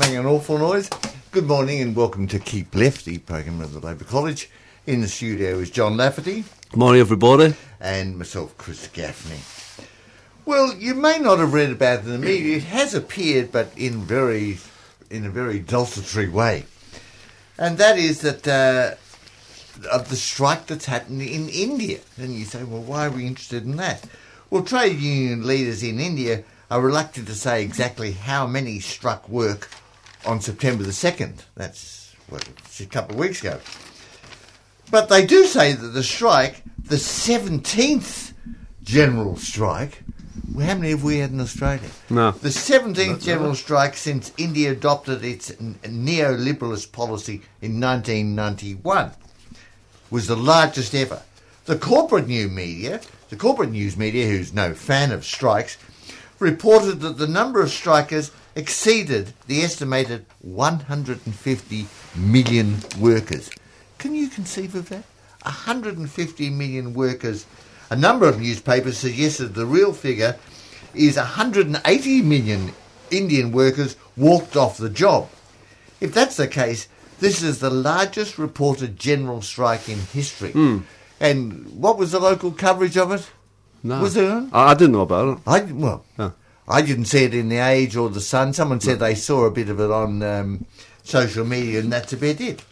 making an awful noise. Good morning and welcome to Keep Left, the program of the Labour College. In the studio is John Lafferty Good Morning, everybody. and myself, Chris Gaffney. Well, you may not have read about it in the media. It has appeared, but in very, in a very desultory way, and that is that uh, of the strike that's happened in India. And you say, well, why are we interested in that? Well, trade union leaders in India are reluctant to say exactly how many struck work on September the second. That's what, a couple of weeks ago. But they do say that the strike, the 17th general strike, well, how many have we had in Australia? No. The 17th general strike since India adopted its n- neoliberalist policy in 1991 was the largest ever. The corporate news media, the corporate news media, who's no fan of strikes, reported that the number of strikers exceeded the estimated 150 million workers. Can you conceive of that? 150 million workers. A number of newspapers suggested the real figure is 180 million Indian workers walked off the job. If that's the case, this is the largest reported general strike in history. Hmm. And what was the local coverage of it? No. Was there? I, I didn't know about it. I well. I didn't see it in the Age or the Sun. Someone said they saw a bit of it on um, social media, and that's about it.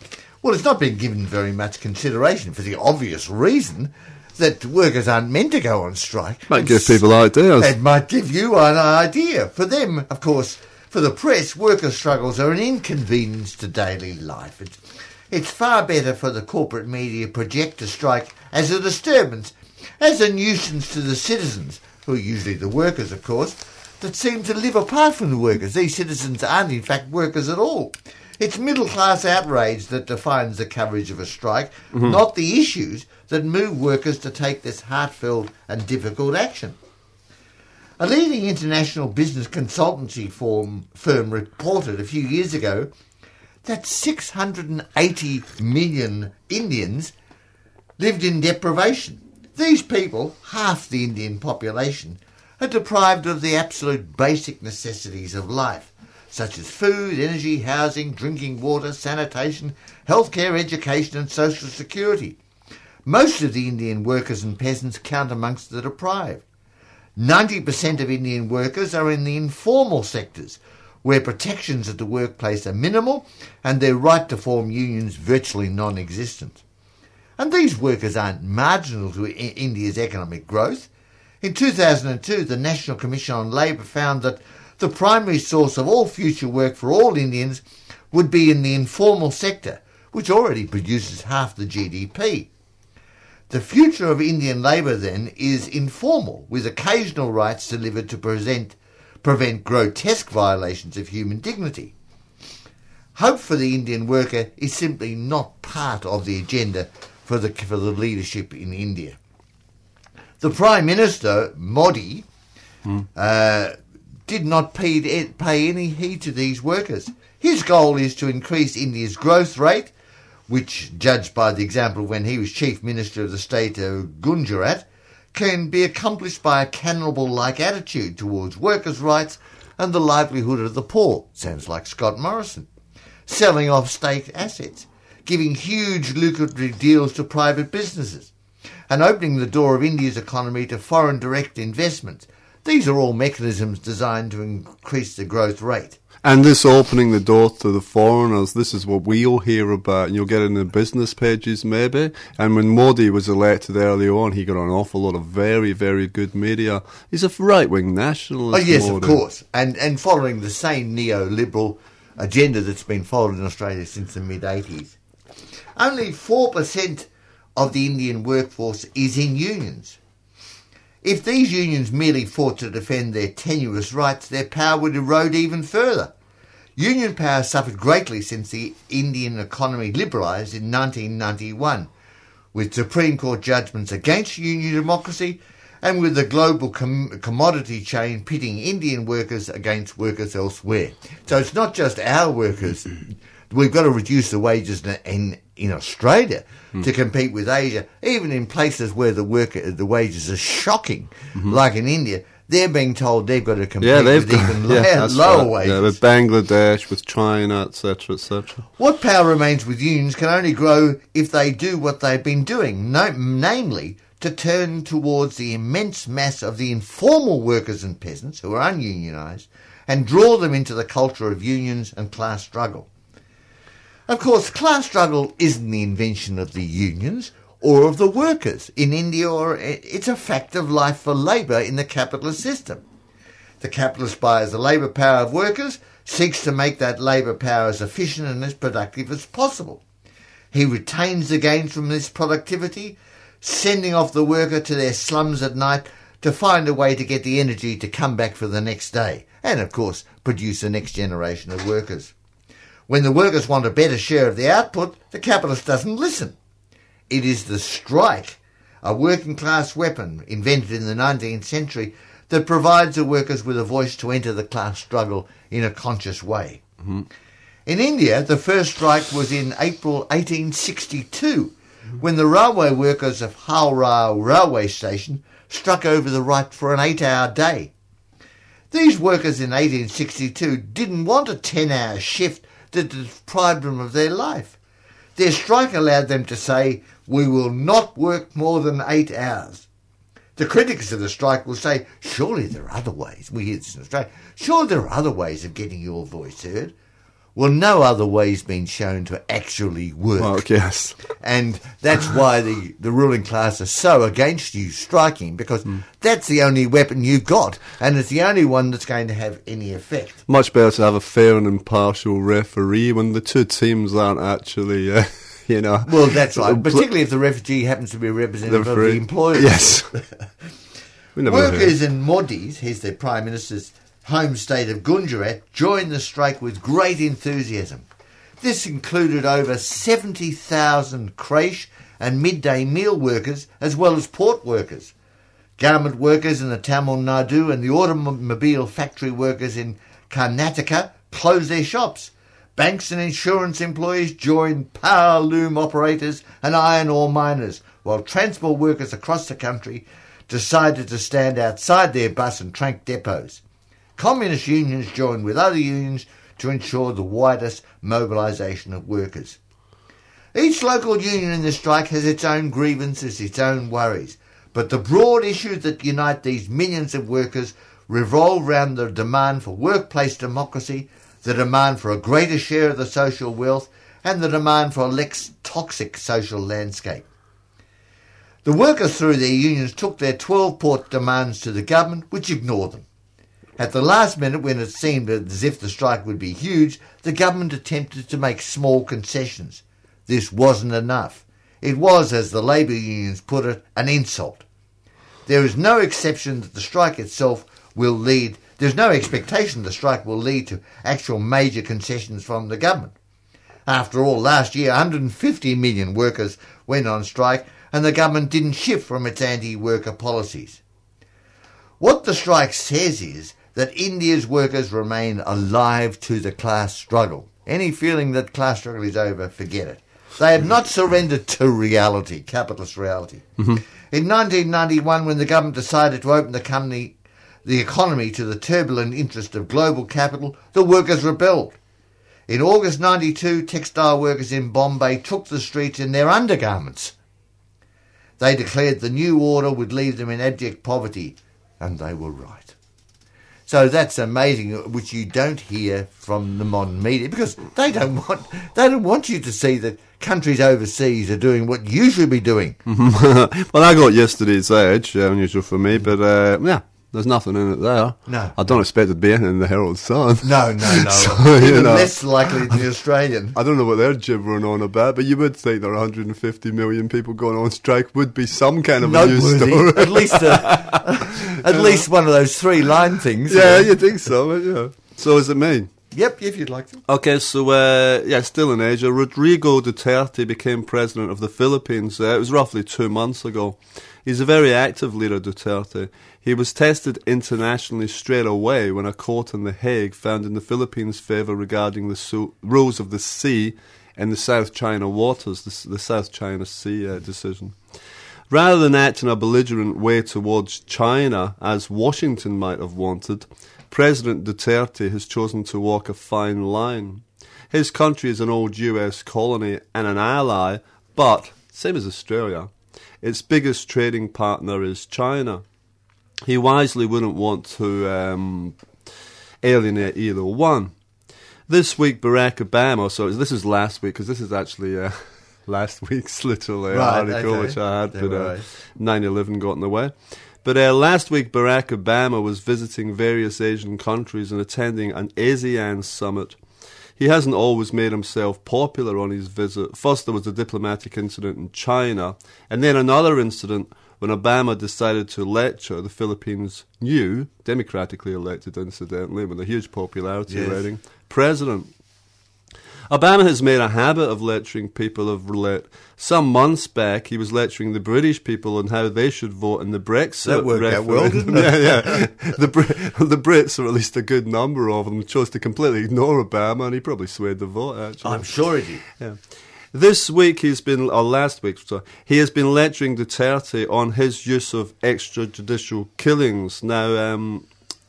Well, it's not been given very much consideration for the obvious reason that workers aren't meant to go on strike. Might give people ideas. it might give you an idea. For them, of course, for the press, worker struggles are an inconvenience to daily life. It's, it's far better for the corporate media project a strike as a disturbance, as a nuisance to the citizens, who are usually the workers, of course, that seem to live apart from the workers. These citizens aren't, in fact, workers at all. It's middle class outrage that defines the coverage of a strike, mm-hmm. not the issues that move workers to take this heartfelt and difficult action. A leading international business consultancy firm reported a few years ago that 680 million Indians lived in deprivation. These people, half the Indian population, are deprived of the absolute basic necessities of life, such as food, energy, housing, drinking water, sanitation, healthcare, education, and social security. Most of the Indian workers and peasants count amongst the deprived. 90% of Indian workers are in the informal sectors, where protections at the workplace are minimal and their right to form unions virtually non existent. And these workers aren't marginal to India's economic growth. In 2002, the National Commission on Labour found that the primary source of all future work for all Indians would be in the informal sector, which already produces half the GDP. The future of Indian labour then is informal, with occasional rights delivered to present, prevent grotesque violations of human dignity. Hope for the Indian worker is simply not part of the agenda for the, for the leadership in India. The Prime Minister, Modi, uh, did not pay, pay any heed to these workers. His goal is to increase India's growth rate, which, judged by the example when he was Chief Minister of the state of Gujarat, can be accomplished by a cannibal like attitude towards workers' rights and the livelihood of the poor. Sounds like Scott Morrison. Selling off state assets, giving huge lucrative deals to private businesses, and opening the door of India's economy to foreign direct investment. These are all mechanisms designed to increase the growth rate. And this opening the door to the foreigners, this is what we'll hear about, and you'll get it in the business pages maybe. And when Modi was elected earlier on, he got an awful lot of very, very good media. He's a right wing nationalist. Oh yes, Modi. of course, and and following the same neoliberal agenda that's been followed in Australia since the mid '80s. Only four percent of the Indian workforce is in unions. If these unions merely fought to defend their tenuous rights, their power would erode even further. Union power suffered greatly since the Indian economy liberalised in 1991, with Supreme Court judgments against union democracy and with the global com- commodity chain pitting Indian workers against workers elsewhere. So it's not just our workers. We've got to reduce the wages in, in, in Australia hmm. to compete with Asia, even in places where the worker, the wages are shocking, hmm. like in India. they're being told they've got to compete Yeah, they've with got even yeah, lower, lower right. wages. Yeah, with Bangladesh, with China, etc., etc. What power remains with unions can only grow if they do what they've been doing, no, namely to turn towards the immense mass of the informal workers and peasants who are ununionised and draw them into the culture of unions and class struggle. Of course, class struggle isn't the invention of the unions or of the workers in India, or eh, it's a fact of life for labour in the capitalist system. The capitalist buys the labour power of workers, seeks to make that labour power as efficient and as productive as possible. He retains the gains from this productivity, sending off the worker to their slums at night to find a way to get the energy to come back for the next day, and of course produce the next generation of workers. When the workers want a better share of the output, the capitalist doesn't listen. It is the strike, a working class weapon invented in the 19th century, that provides the workers with a voice to enter the class struggle in a conscious way. Mm-hmm. In India, the first strike was in April 1862, when the railway workers of Howrah railway station struck over the right for an eight hour day. These workers in 1862 didn't want a 10 hour shift that deprived them of their life. Their strike allowed them to say, We will not work more than eight hours. The critics of the strike will say, Surely there are other ways. We hear this in Australia. Sure, there are other ways of getting your voice heard. Well, no other way's been shown to actually work. Well, yes. And that's why the, the ruling class are so against you striking, because that's the only weapon you've got, and it's the only one that's going to have any effect. Much better to have a fair and impartial referee when the two teams aren't actually, uh, you know. Well, that's right, particularly if the refugee happens to be a representative of the employer. Yes. Workers in Modi's, here's the Prime Minister's home state of Gujarat, joined the strike with great enthusiasm. This included over 70,000 creche and midday meal workers, as well as port workers. Garment workers in the Tamil Nadu and the automobile factory workers in Karnataka closed their shops. Banks and insurance employees joined power loom operators and iron ore miners, while transport workers across the country decided to stand outside their bus and train depots. Communist unions joined with other unions to ensure the widest mobilisation of workers. Each local union in the strike has its own grievances, its own worries, but the broad issues that unite these millions of workers revolve around the demand for workplace democracy, the demand for a greater share of the social wealth, and the demand for a less toxic social landscape. The workers, through their unions, took their 12 port demands to the government, which ignored them. At the last minute, when it seemed as if the strike would be huge, the government attempted to make small concessions. This wasn't enough. It was, as the labour unions put it, an insult. There is no exception that the strike itself will lead, there's no expectation the strike will lead to actual major concessions from the government. After all, last year 150 million workers went on strike and the government didn't shift from its anti worker policies. What the strike says is that India's workers remain alive to the class struggle. Any feeling that class struggle is over, forget it. They have not surrendered to reality, capitalist reality. Mm-hmm. In 1991, when the government decided to open the company, the economy to the turbulent interest of global capital, the workers rebelled. In August 92, textile workers in Bombay took the streets in their undergarments. They declared the new order would leave them in abject poverty, and they were right. So that's amazing, which you don't hear from the modern media because they don't want they don't want you to see that countries overseas are doing what you should be doing. well, I got yesterday's Age, uh, unusual for me, but uh, yeah, there's nothing in it there. No. I don't expect it to be anything in the Herald Sun. No, no, no. So, you Even know. less likely than the Australian. I don't know what they're gibbering on about, but you would think there are 150 million people going on strike would be some kind of a news story. At least a, at least one of those three line things. yeah, you think so, yeah. So is it me? Yep, if you'd like to. Okay, so uh, yeah, still in Asia. Rodrigo Duterte became president of the Philippines. Uh, it was roughly two months ago. He's a very active leader, Duterte. He was tested internationally straight away when a court in The Hague found in the Philippines' favour regarding the su- rules of the sea and the South China waters, the, the South China Sea uh, decision. Rather than act in a belligerent way towards China, as Washington might have wanted, President Duterte has chosen to walk a fine line. His country is an old US colony and an ally, but, same as Australia, its biggest trading partner is China. He wisely wouldn't want to um, alienate either one. This week, Barack Obama, so this is last week, because this is actually uh, last week's little uh, Right, article okay. which I had, but uh, 9 11 got in the way. But uh, last week, Barack Obama was visiting various Asian countries and attending an ASEAN summit. He hasn't always made himself popular on his visit. First, there was a diplomatic incident in China, and then another incident when Obama decided to lecture the Philippines' new, democratically elected, incidentally, with a huge popularity Yes. rating, president. Obama has made a habit of lecturing people of relate. Some months back, he was lecturing the British people on how they should vote in the Brexit That worked out well, referendum. didn't it? yeah, yeah. The, the Brits, or at least a good number of them, chose to completely ignore Obama, and he probably swayed the vote, actually. I'm sure it is. Yeah. This week he's been, or last week, sorry, he has been lecturing Duterte on his use of extrajudicial killings. Now, um,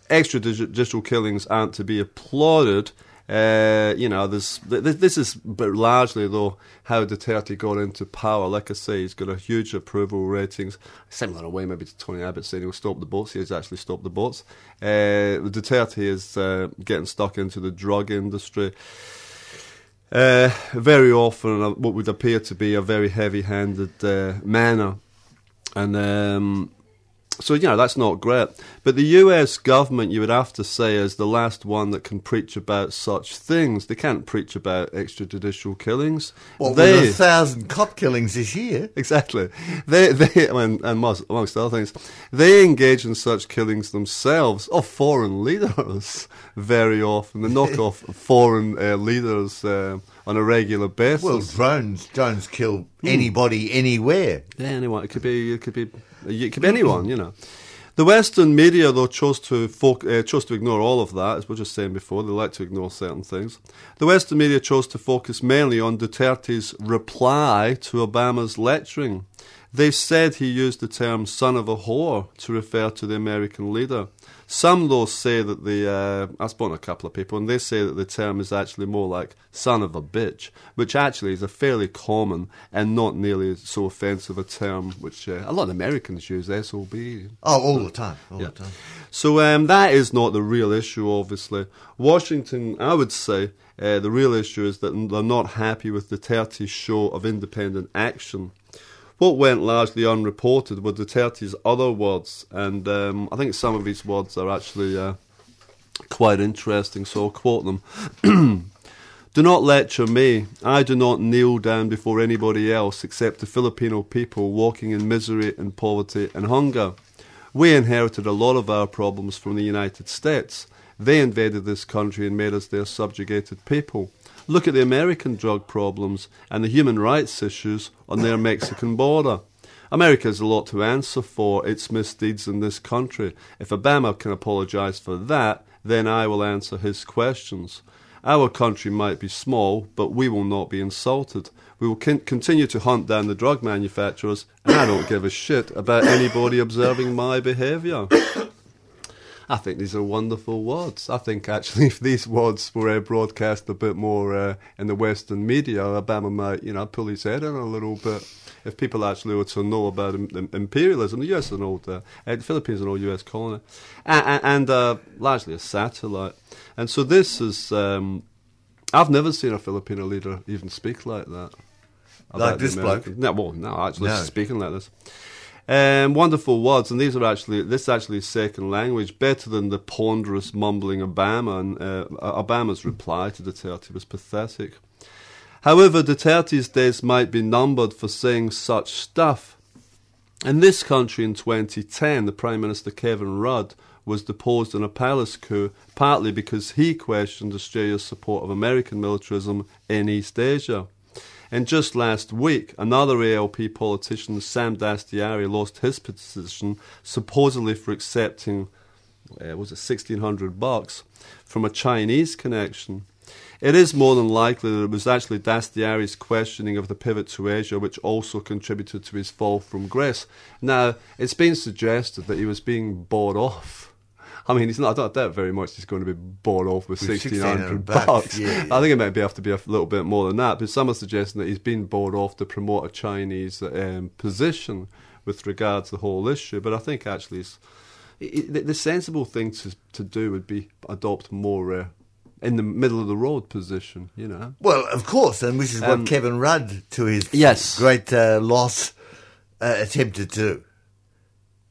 extrajudicial killings aren't to be applauded. Uh, you know, there's, th- th- this is but largely, though, how Duterte got into power. Like I say, he's got a huge approval ratings. Similar in a way, maybe to Tony Abbott saying he'll stop the boats. He has actually stopped the boats. Uh, Duterte is uh, getting stuck into the drug industry. Uh, very often, uh, what would appear to be a very heavy-handed uh, manner, and um, so you know that's not great. But the U.S. government, you would have to say, is the last one that can preach about such things. They can't preach about extrajudicial killings. Well, they a thousand cop killings this year? exactly. They, they, and, and most, amongst other things, they engage in such killings themselves of foreign leaders very often. They knock off foreign uh, leaders uh, on a regular basis. Well, drones, drones kill Hmm. anybody, anywhere. Yeah, anyone. It could be. It could be. It could be anyone. You know. The Western media, though, chose to uh, chose to ignore all of that, as we were just saying before. They like to ignore certain things. The Western media chose to focus mainly on Duterte's reply to Obama's lecturing. They said he used the term "son of a whore" to refer to the American leader. Some, laws say that the uh, I've spoken to a couple of people, and they say that the term is actually more like "son of a bitch," which actually is a fairly common and not nearly so offensive a term, which uh, a lot of Americans use. "Sob." Oh, all the time, all Yeah. the time. So um, that is not the real issue, obviously. Washington, I would say, uh, the real issue is that they're not happy with Duterte's show of independent action. What went largely unreported were Duterte's other words, and um, I think some of his words are actually uh, quite interesting, so I'll quote them. Do not lecture me. I do not kneel down before anybody else except the Filipino people walking in misery and poverty and hunger. We inherited a lot of our problems from the United States. They invaded this country and made us their subjugated people. Look at the American drug problems and the human rights issues on their Mexican border. America has a lot to answer for its misdeeds in this country. If Obama can apologize for that, then I will answer his questions. Our country might be small, but we will not be insulted. We will con- continue to hunt down the drug manufacturers, and I don't give a shit about anybody observing my behaviour. I think these are wonderful words. I think actually, if these words were uh, broadcast a bit more uh, in the Western media, Obama might, you know, pull his head in a little bit. If people actually were to know about im- im- imperialism, the US is an old, uh, the Philippines is an old US colony, and, and uh, largely a satellite. And so this is, um, I've never seen a Filipino leader even speak like that. the this bloke? No, well, no, actually No. speaking like this. Um, wonderful words, and these are actually this is actually second language, better than the ponderous mumbling of Obama. And uh, Obama's reply to Duterte was pathetic. However, Duterte's days might be numbered for saying such stuff. In this country in 2010, the Prime Minister Kevin Rudd was deposed in a palace coup, partly because he questioned Australia's support of American militarism in East Asia. And just last week, another ALP politician, Sam Dastyari, lost his position supposedly for accepting, uh, was it 1600 bucks from a Chinese connection. It is more than likely that it was actually Dastyari's questioning of the pivot to Asia which also contributed to his fall from grace. Now, it's been suggested that he was being bought off. I mean, he's not, I don't doubt very much he's going to be bought off with, With 1600 1600 bucks, bucks. yeah. I think it might be have to be a little bit more than that, but some are suggesting that he's been bought off to promote a Chinese um, position with regards to the whole issue. But I think actually it's, it, the, the sensible thing to, to do would be adopt more uh, in the middle of the road position, you know. Well, of course, and which is what Um, Kevin Rudd, to his Yes. great uh, loss, uh, attempted to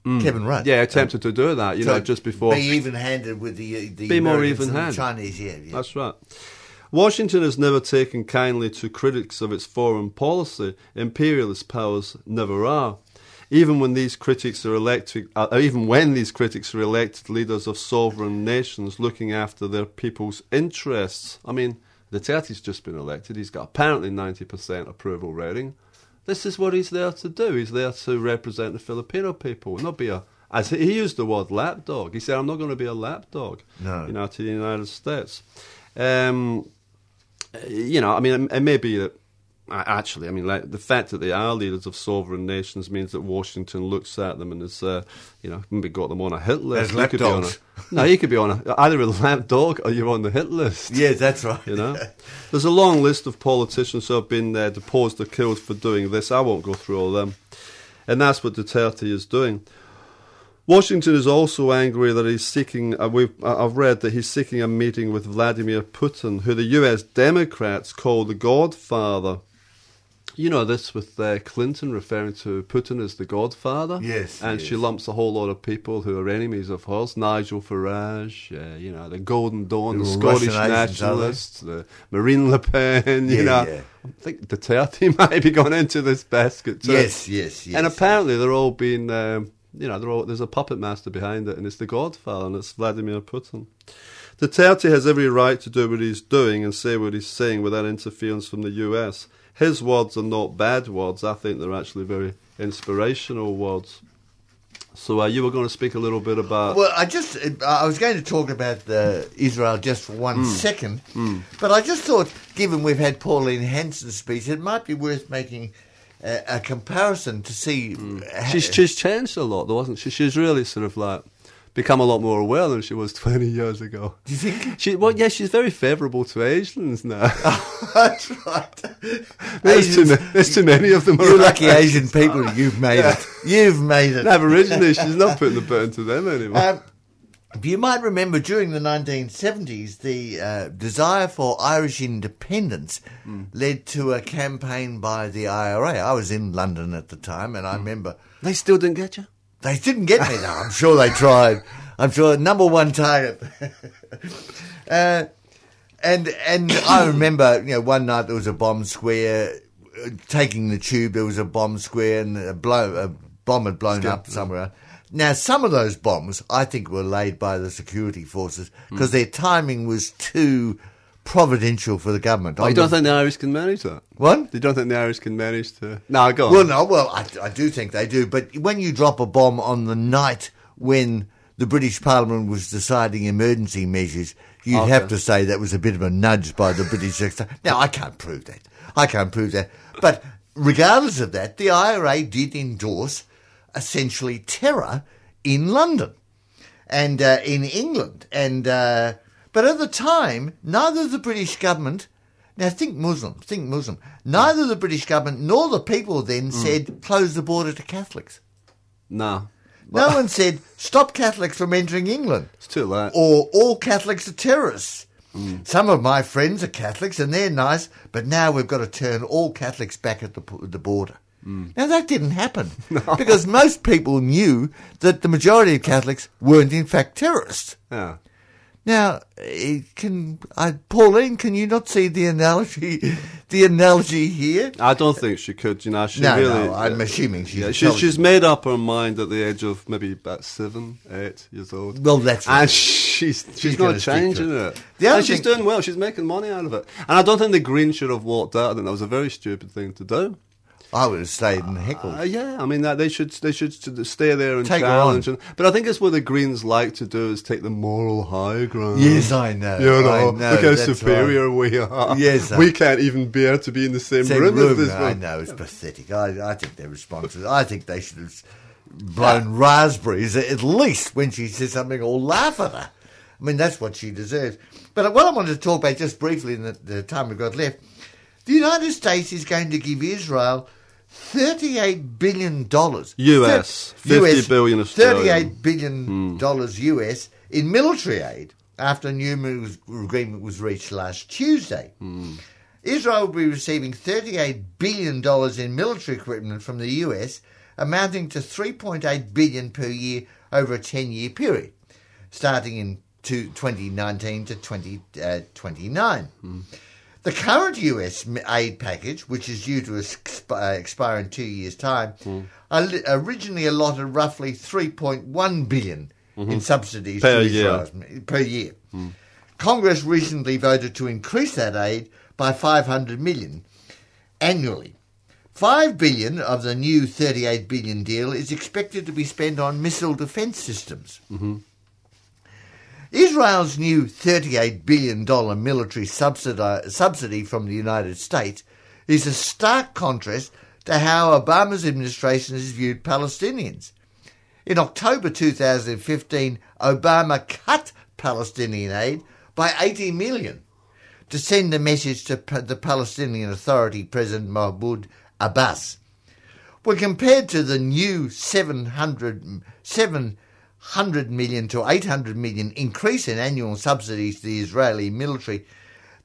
do. Kevin Rudd. Mm. Yeah, attempted to do that, you So know, just before. Be even-handed with the the Be more Americans and the even-handed. Chinese. Yeah, yeah. That's right. Washington has never taken kindly to critics of its foreign policy. Imperialist powers never are. Even when these critics are elected, uh, even when these critics are elected leaders of sovereign nations looking after their people's interests. I mean, the Duterte's just been elected. He's got apparently ninety percent approval rating. This is what he's there to do. He's there to represent the Filipino people, not be a. As he used the word lapdog. He said, "I'm not going to be a lapdog." No. You know, to the United States. Um, you know, I mean, it, it may be that actually, I mean, like the fact that they are leaders of sovereign nations means that Washington looks at them and has, uh, you know, maybe got them on a hit list. As You could be on lapdogs. a, no, you could be on a, either a lapdog or you're on the hit list. Yes, that's right. You know, there's a long list of politicians who have been uh, deposed or killed for doing this. I won't go through all of them, and that's what Duterte is doing. Washington is also angry that he's seeking. Uh, we've, uh, I've read that he's seeking a meeting with Vladimir Putin, who the U.S. Democrats call the Godfather. You know this with uh, Clinton referring to Putin as the Godfather. Yes, and she lumps a whole lot of people who are enemies of hers. Nigel Farage, uh, you know, the Golden Dawn, the The Scottish Russian agents, are they? nationalists, the Marine Le Pen. You Yeah, know, yeah. I think Duterte might be going into this basket too. Yes, yes, yes. And apparently they're all being, um, you know, they're all, there's a puppet master behind it, and it's the Godfather, and it's Vladimir Putin. Duterte has every right to do what he's doing and say what he's saying without interference from the US. His words are not bad words. I think they're actually very inspirational words. So uh, you were going to speak a little bit about. Well, I just I was going to talk about uh, Israel just for one Hmm. second, but I just thought, given we've had Pauline Hanson's speech, it might be worth making a, a comparison to see. Uh, she's she's changed a lot, though, hasn't she? She's really sort of like become a lot more aware than she was 20 years ago. Do you think? She, well, yeah, she's very favourable to Asians now. That's right. there's, too, Asians- ma- there's too many of them. you around. lucky Asian people, you've made it. You've made it. Aborigines, she's not putting the burden to them anymore. Um, you might remember during the 1970s, the uh, desire for Irish independence Hmm. led to a campaign by the IRA. I was in London at the time, and I Hmm. remember they still didn't get you? They didn't get me though. I'm sure they tried. I'm sure number one target. uh, and and I remember, you know, one night there was a bomb square. uh, Taking the tube, there was a bomb square, and a blow a bomb had blown up somewhere. Now, some of those bombs, I think, were laid by the security forces because their timing was too providential for the government. Oh, you don't think the Irish can manage that? what? You don't think the Irish can manage to? No, go on. Well, no, well, I, I do think they do. But when you drop a bomb on the night when the British Parliament was deciding emergency measures, you'd Okay. have to say that was a bit of a nudge by the British Now, I can't prove that. I can't prove that. But regardless of that, the IRA did endorse essentially terror in London and uh, in England. And uh, but at the time, neither the British government. Now think Muslim, think Muslim. Neither the British government nor the people then hmm. said close the border to Catholics. no. No one said stop Catholics from entering England It's too late. or all Catholics are terrorists. Hmm. Some of my friends are Catholics and they're nice, but now we've got to turn all Catholics back at the, the border. Hmm. Now that didn't happen because most people knew that the majority of Catholics weren't in fact terrorists. Yeah. Now, eh, can I, Pauline? Can you not see the analogy? The analogy here? I don't think she could. You know, she No, really. no. I'm assuming she's. yeah, she's, she's made up her mind at the age of maybe about seven, eight years old. Well, that's right. And she's she's, She's not gonna stick to changing it. it. The and she's doing well. She's making money out of it. And I don't think the Green should have walked out. I think that was a very stupid thing to do. I would have stayed and heckled. Uh, yeah, I mean that they should they should stay there and Take challenge. And, but I think it's what the Greens like to do is take the moral high ground. yes, I know. You know, I know, look how superior right. we are. Yes, we I- can't even bear to be in the same, Same room, room, as this I one. know it's pathetic. I, I think their responses. I think they should have blown raspberries at least when she says something or laugh at her. I mean, that's what she deserves. But what I wanted to talk about just briefly in the, the time we've got left, the United States is going to give Israel thirty-eight billion dollars US, 50 billion Australian. Hmm. thirty-eight billion dollars US in military aid after a new agreement was reached last Tuesday. Hmm. Israel will be receiving $38 billion in military equipment from the US, amounting to 3.8 billion per year over a 10-year period, starting in to 2019 to 2029. The current US aid package, which is due to exp- uh, expire in two years' time, hmm. ali- originally allotted roughly 3.1 billion in mm-hmm. subsidies Per to year. Per year. Hmm. Congress recently voted to increase that aid by 500 million annually. 5 billion of the new 38 billion deal is expected to be spent on missile defense systems. Mm-hmm. Israel's new $38 billion military subsidy from the United States is a stark contrast to how Obama's administration has viewed Palestinians. In October 2015, Obama cut Palestinian aid by 80 million to send a message to the Palestinian Authority President Mahmoud Abbas. When compared to the new 700, 700 million to 800 million increase in annual subsidies to the Israeli military,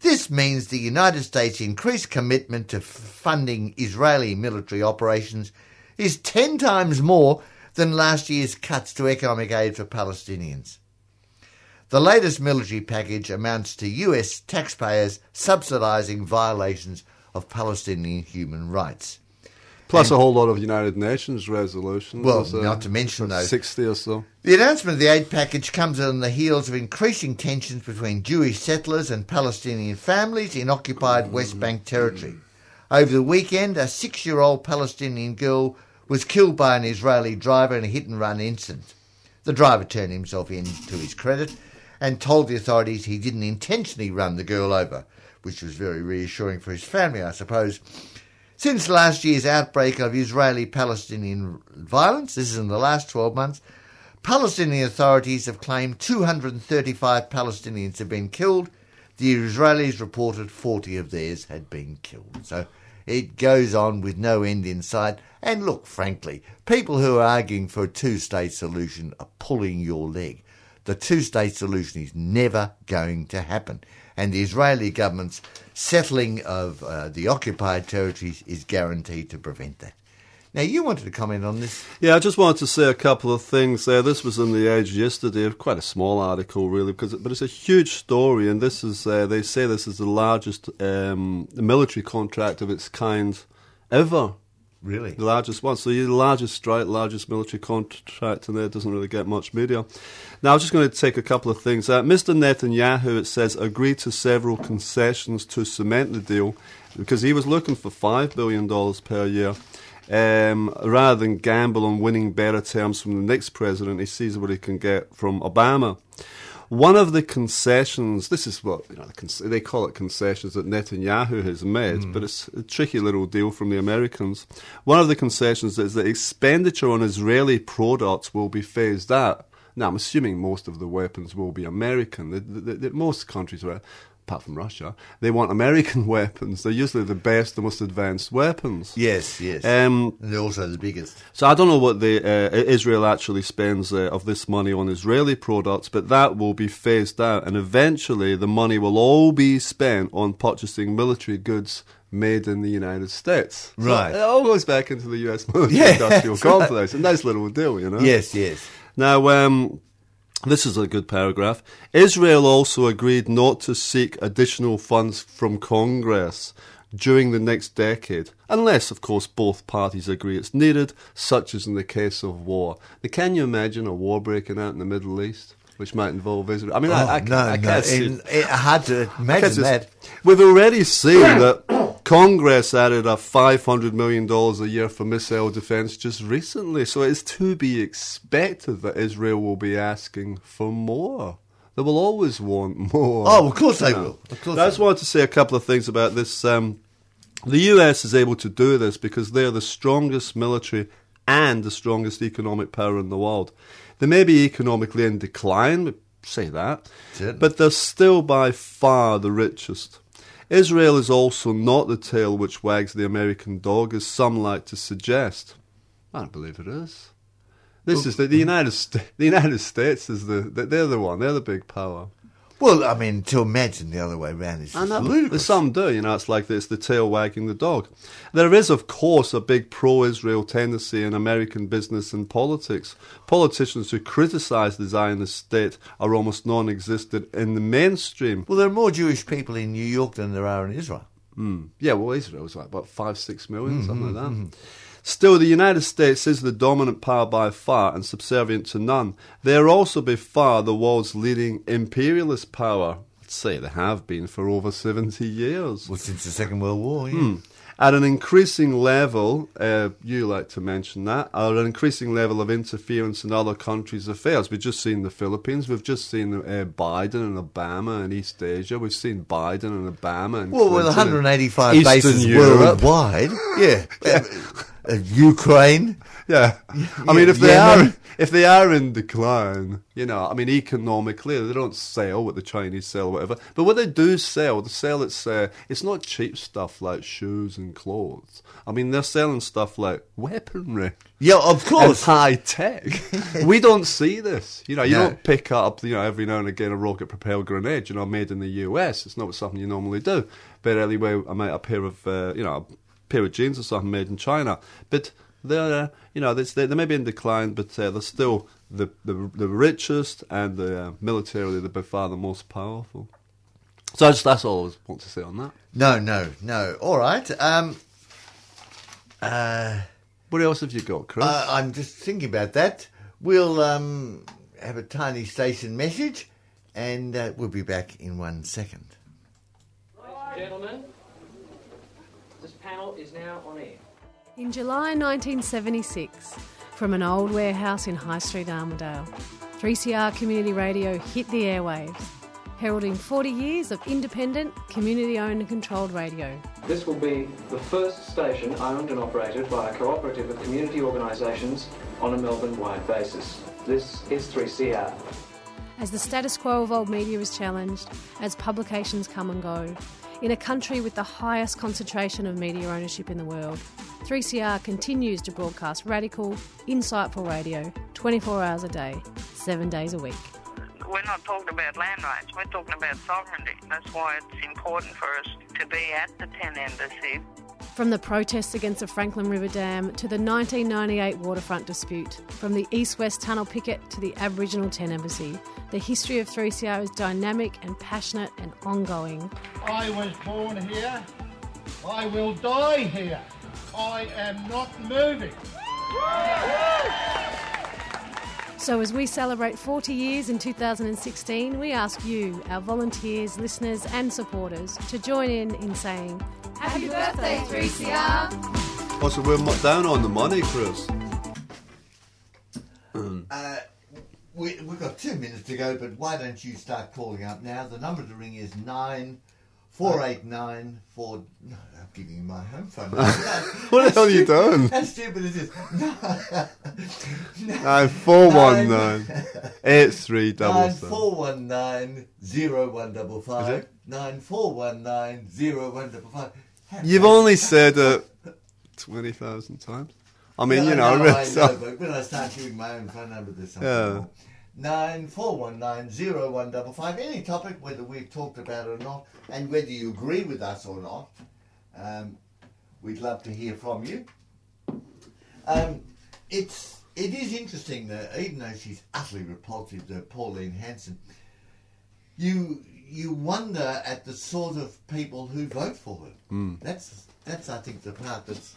this means the United States' increased commitment to funding Israeli military operations is 10 times more than last year's cuts to economic aid for Palestinians. The latest military package amounts to US taxpayers subsidising violations of Palestinian human rights. Plus a whole lot of United Nations resolutions. Well, not to mention those. 60 or so. The announcement of the aid package comes on the heels of increasing tensions between Jewish settlers and Palestinian families in occupied mm. West Bank territory. Over the weekend, a six year old Palestinian girl was killed by an Israeli driver in a hit and run incident. The driver turned himself in to his credit and told the authorities he didn't intentionally run the girl over, which was very reassuring for his family, I suppose. Since last year's outbreak of Israeli Palestinian violence, this is in the last 12 months, Palestinian authorities have claimed 235 Palestinians have been killed. The Israelis reported 40 of theirs had been killed. So it goes on with no end in sight. And look, frankly, people who are arguing for a two state solution are pulling your leg. The two state solution is never going to happen. And the Israeli government's settling of uh, the occupied territories is guaranteed to prevent that. Now, you wanted to comment on this. Yeah, I just wanted to say a couple of things there. This was in the Age yesterday, quite a small article, really, because but it's a huge story, and this is uh, they say this is the largest um, military contract of its kind ever. Really? The largest one. So the largest strike, largest military contract, and there doesn't really get much media. Now, I'm just going to take a couple of things. Uh, Mr. Netanyahu, it says, agreed to several concessions to cement the deal because he was looking for $5 billion per year. Um, rather than gamble on winning better terms from the next president, he sees what he can get from Obama. One of the concessions, this is what you know, they call it concessions that Netanyahu has made, hmm. but it's a tricky little deal from the Americans. One of the concessions is that expenditure on Israeli products will be phased out. Now, I'm assuming most of the weapons will be American. The, the, the, most countries, are, apart from Russia, they want American weapons. They're usually the best, the most advanced weapons. Yes, yes. Um, and they're also the biggest. so I don't know what the uh, Israel actually spends uh, of this money on Israeli products, but that will be phased out, and eventually the money will all be spent on purchasing military goods made in the United States. So Right. it all goes back into the U.S. military Yeah, industrial that's right. complex. A nice little deal, you know. Yes, yes. Now, um, this is a good paragraph. Israel also agreed not to seek additional funds from Congress during the next decade, unless, of course, both parties agree it's needed, such as in the case of war. Now, can you imagine a war breaking out in the Middle East, which might involve Israel? I mean, I, oh, I, Oh, no, I no. can't see. in- it- to I imagine can't just- that. We've already seen that Congress added a $500 million a year for missile defense just recently, so it's to be expected that Israel will be asking for more. They will always want more. Oh, of course they will. Of course I just wanted to say a couple of things about this. Um, the US is able to do this because they're the strongest military and the strongest economic power in the world. They may be economically in decline, say that, but they're still by far the richest. Israel is also not the tail which wags the American dog, as some like to suggest. I don't believe it is. This is the, the United States. The United States is the they're the one. They're the big power. Well, I mean, to imagine the other way around is I know. ludicrous. Some do, you know, it's like it's the tail wagging the dog. There is, of course, a big pro Israel tendency in American business and politics. Politicians who criticize the Zionist state are almost non existent in the mainstream. Well, there are more Jewish people in New York than there are in Israel. Mm. Yeah, well, Israel's like, about five, six million, something like that. Still, the United States is the dominant power by far and subservient to none. They are also by far the world's leading imperialist power. I'd say they have been for over 70 years. Well, since the Second World War, yeah. Hmm. At an increasing level, uh, you like to mention that, at an increasing level of interference in other countries' affairs. We've just seen the Philippines, we've just seen uh, Biden and Obama in East Asia, we've seen Biden and Obama and Well, with Clinton in 185 bases Europe. worldwide, yeah. Uh, uh, Ukraine. Yeah, I mean, if they Yemen. are if they are in decline, you know, I mean, economically, they don't sell what the Chinese sell, whatever. But what they do sell, they sell it's uh, it's not cheap stuff like shoes and clothes. I mean, they're selling stuff like weaponry Yeah, of course. high tech. we don't see this. You know, you No. don't pick up, you know, every now and again a rocket propelled grenade, you know, made in the US. It's not something you normally do. But anyway, I might a pair of, uh, you know, pair of jeans or something made in China. But they're, uh, you know, they, they may be in decline, but uh, they're still the, the the richest and the uh, militarily they're by far the most powerful. So I just, that's all I was- want to say on that. No, no, no. All right. Um, uh, What else have you got, Chris? uh, I'm just thinking about that. We'll um, have a tiny station message, and uh, we'll be back in one second. Gentlemen, this panel is now on air. In July 1976, from an old warehouse in High Street, Armadale, 3CR Community Radio hit the airwaves, heralding 40 years of independent, community owned and controlled radio. This will be the first station owned and operated by a cooperative of community organisations on a Melbourne-wide basis. This is 3CR. As the status quo of old media is challenged, as publications come and go, in a country with the highest concentration of media ownership in the world, 3CR continues to broadcast radical, insightful radio 24 hours a day, 7 days a week. we're not talking about land rights, we're talking about sovereignty. That's why it's important for us to be at the Tent Embassy. From the protests against the Franklin River Dam to the 1998 waterfront dispute, from the East West Tunnel picket to the Aboriginal Tent Embassy, the history of 3CR is dynamic and passionate and ongoing. I was born here. I will die here. I am not moving. So, as we celebrate 40 years in 2016, we ask you, our volunteers, listeners, and supporters, to join in in saying, Happy birthday, 3CR! also, we're down on the money, Chris. Uh, we, we've got two minutes to go, but why don't you start calling up now? The number to ring is nine four eight nine four. No, I'm giving you my home phone. number. What the hell are you doing? How stupid is this? No. Nine four one nine eight three double Nine seven. four one nine zero one double Is five. it? Nine four one nine zero one double five. You've only said it twenty thousand times. I mean, Yeah, you know, I I know, but when I start giving my own phone number, there's something Yeah. wrong. Nine four one nine zero one double five. Any topic, whether we've talked about it or not, and whether you agree with us or not, um, we'd love to hear from you. Um, it's it is interesting that even though she's utterly repulsive, the Pauline Hanson, you you wonder at the sort of people who vote for her. Hmm. That's that's I think the part that's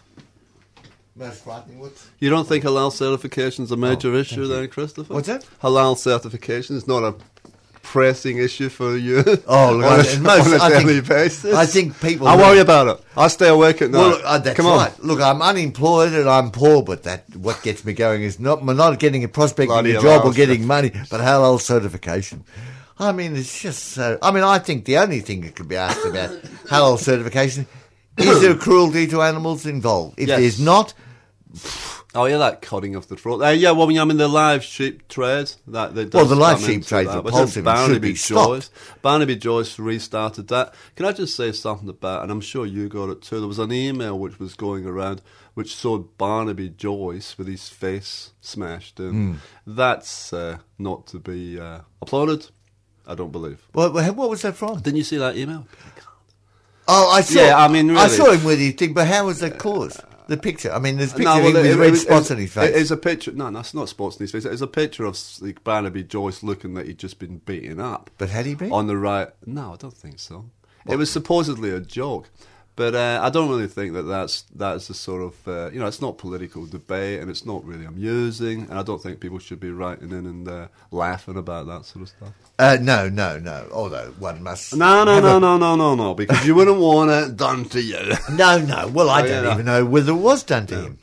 most frightening. What's you don't think halal certification is a major Oh, issue, then, Christopher? What's that? Halal certification is not a pressing issue for you. Oh, look, on, I- a, most- on a I think- basis. I think people. I worry about it. I stay awake at night. Well, uh, that's Come on. right. Look, I'm unemployed and I'm poor, but that what gets me going is not not getting a prospect Bloody a job or getting money, but halal certification. I mean, it's just so. I mean, I think the only thing that could be asked about halal certification is there cruelty to animals involved. If Yes. there's not, Oh yeah, that cutting of the throat. Uh, yeah, well, I mean the live sheep trade. That they Well, the does live come sheep into trade's that. repulsive Was it and should Barnaby be stopped. Joyce. Barnaby Joyce restarted that. Can I just say something about? And I'm sure you got it too. There was an email which was going around which showed Barnaby Joyce with his face smashed in. Hmm. That's uh, not to be uh, applauded. I don't believe. what, what was that from? Didn't you see that email? Oh, I saw. Yeah, I mean, I saw him with his thing, but how was that caused? The picture. I mean, there's a picture No, well, with it- red it spots it- on his face. It's a picture. No, that's not spots on his face. It's a picture of like, Barnaby Joyce looking that he'd just been beaten up. But had he been? on the right? No, I don't think so. It was supposedly a joke, but uh, I don't really think that that's that's the sort of uh, you know it's not political debate and it's not really amusing, and I don't think people should be writing in and uh, laughing about that sort of stuff. Uh, no, no, no. Although one must. No, no, no, a- no, no, no, no, because you wouldn't want it done to you. No, no. Well, I Oh, don't yeah. even know whether it was done to him.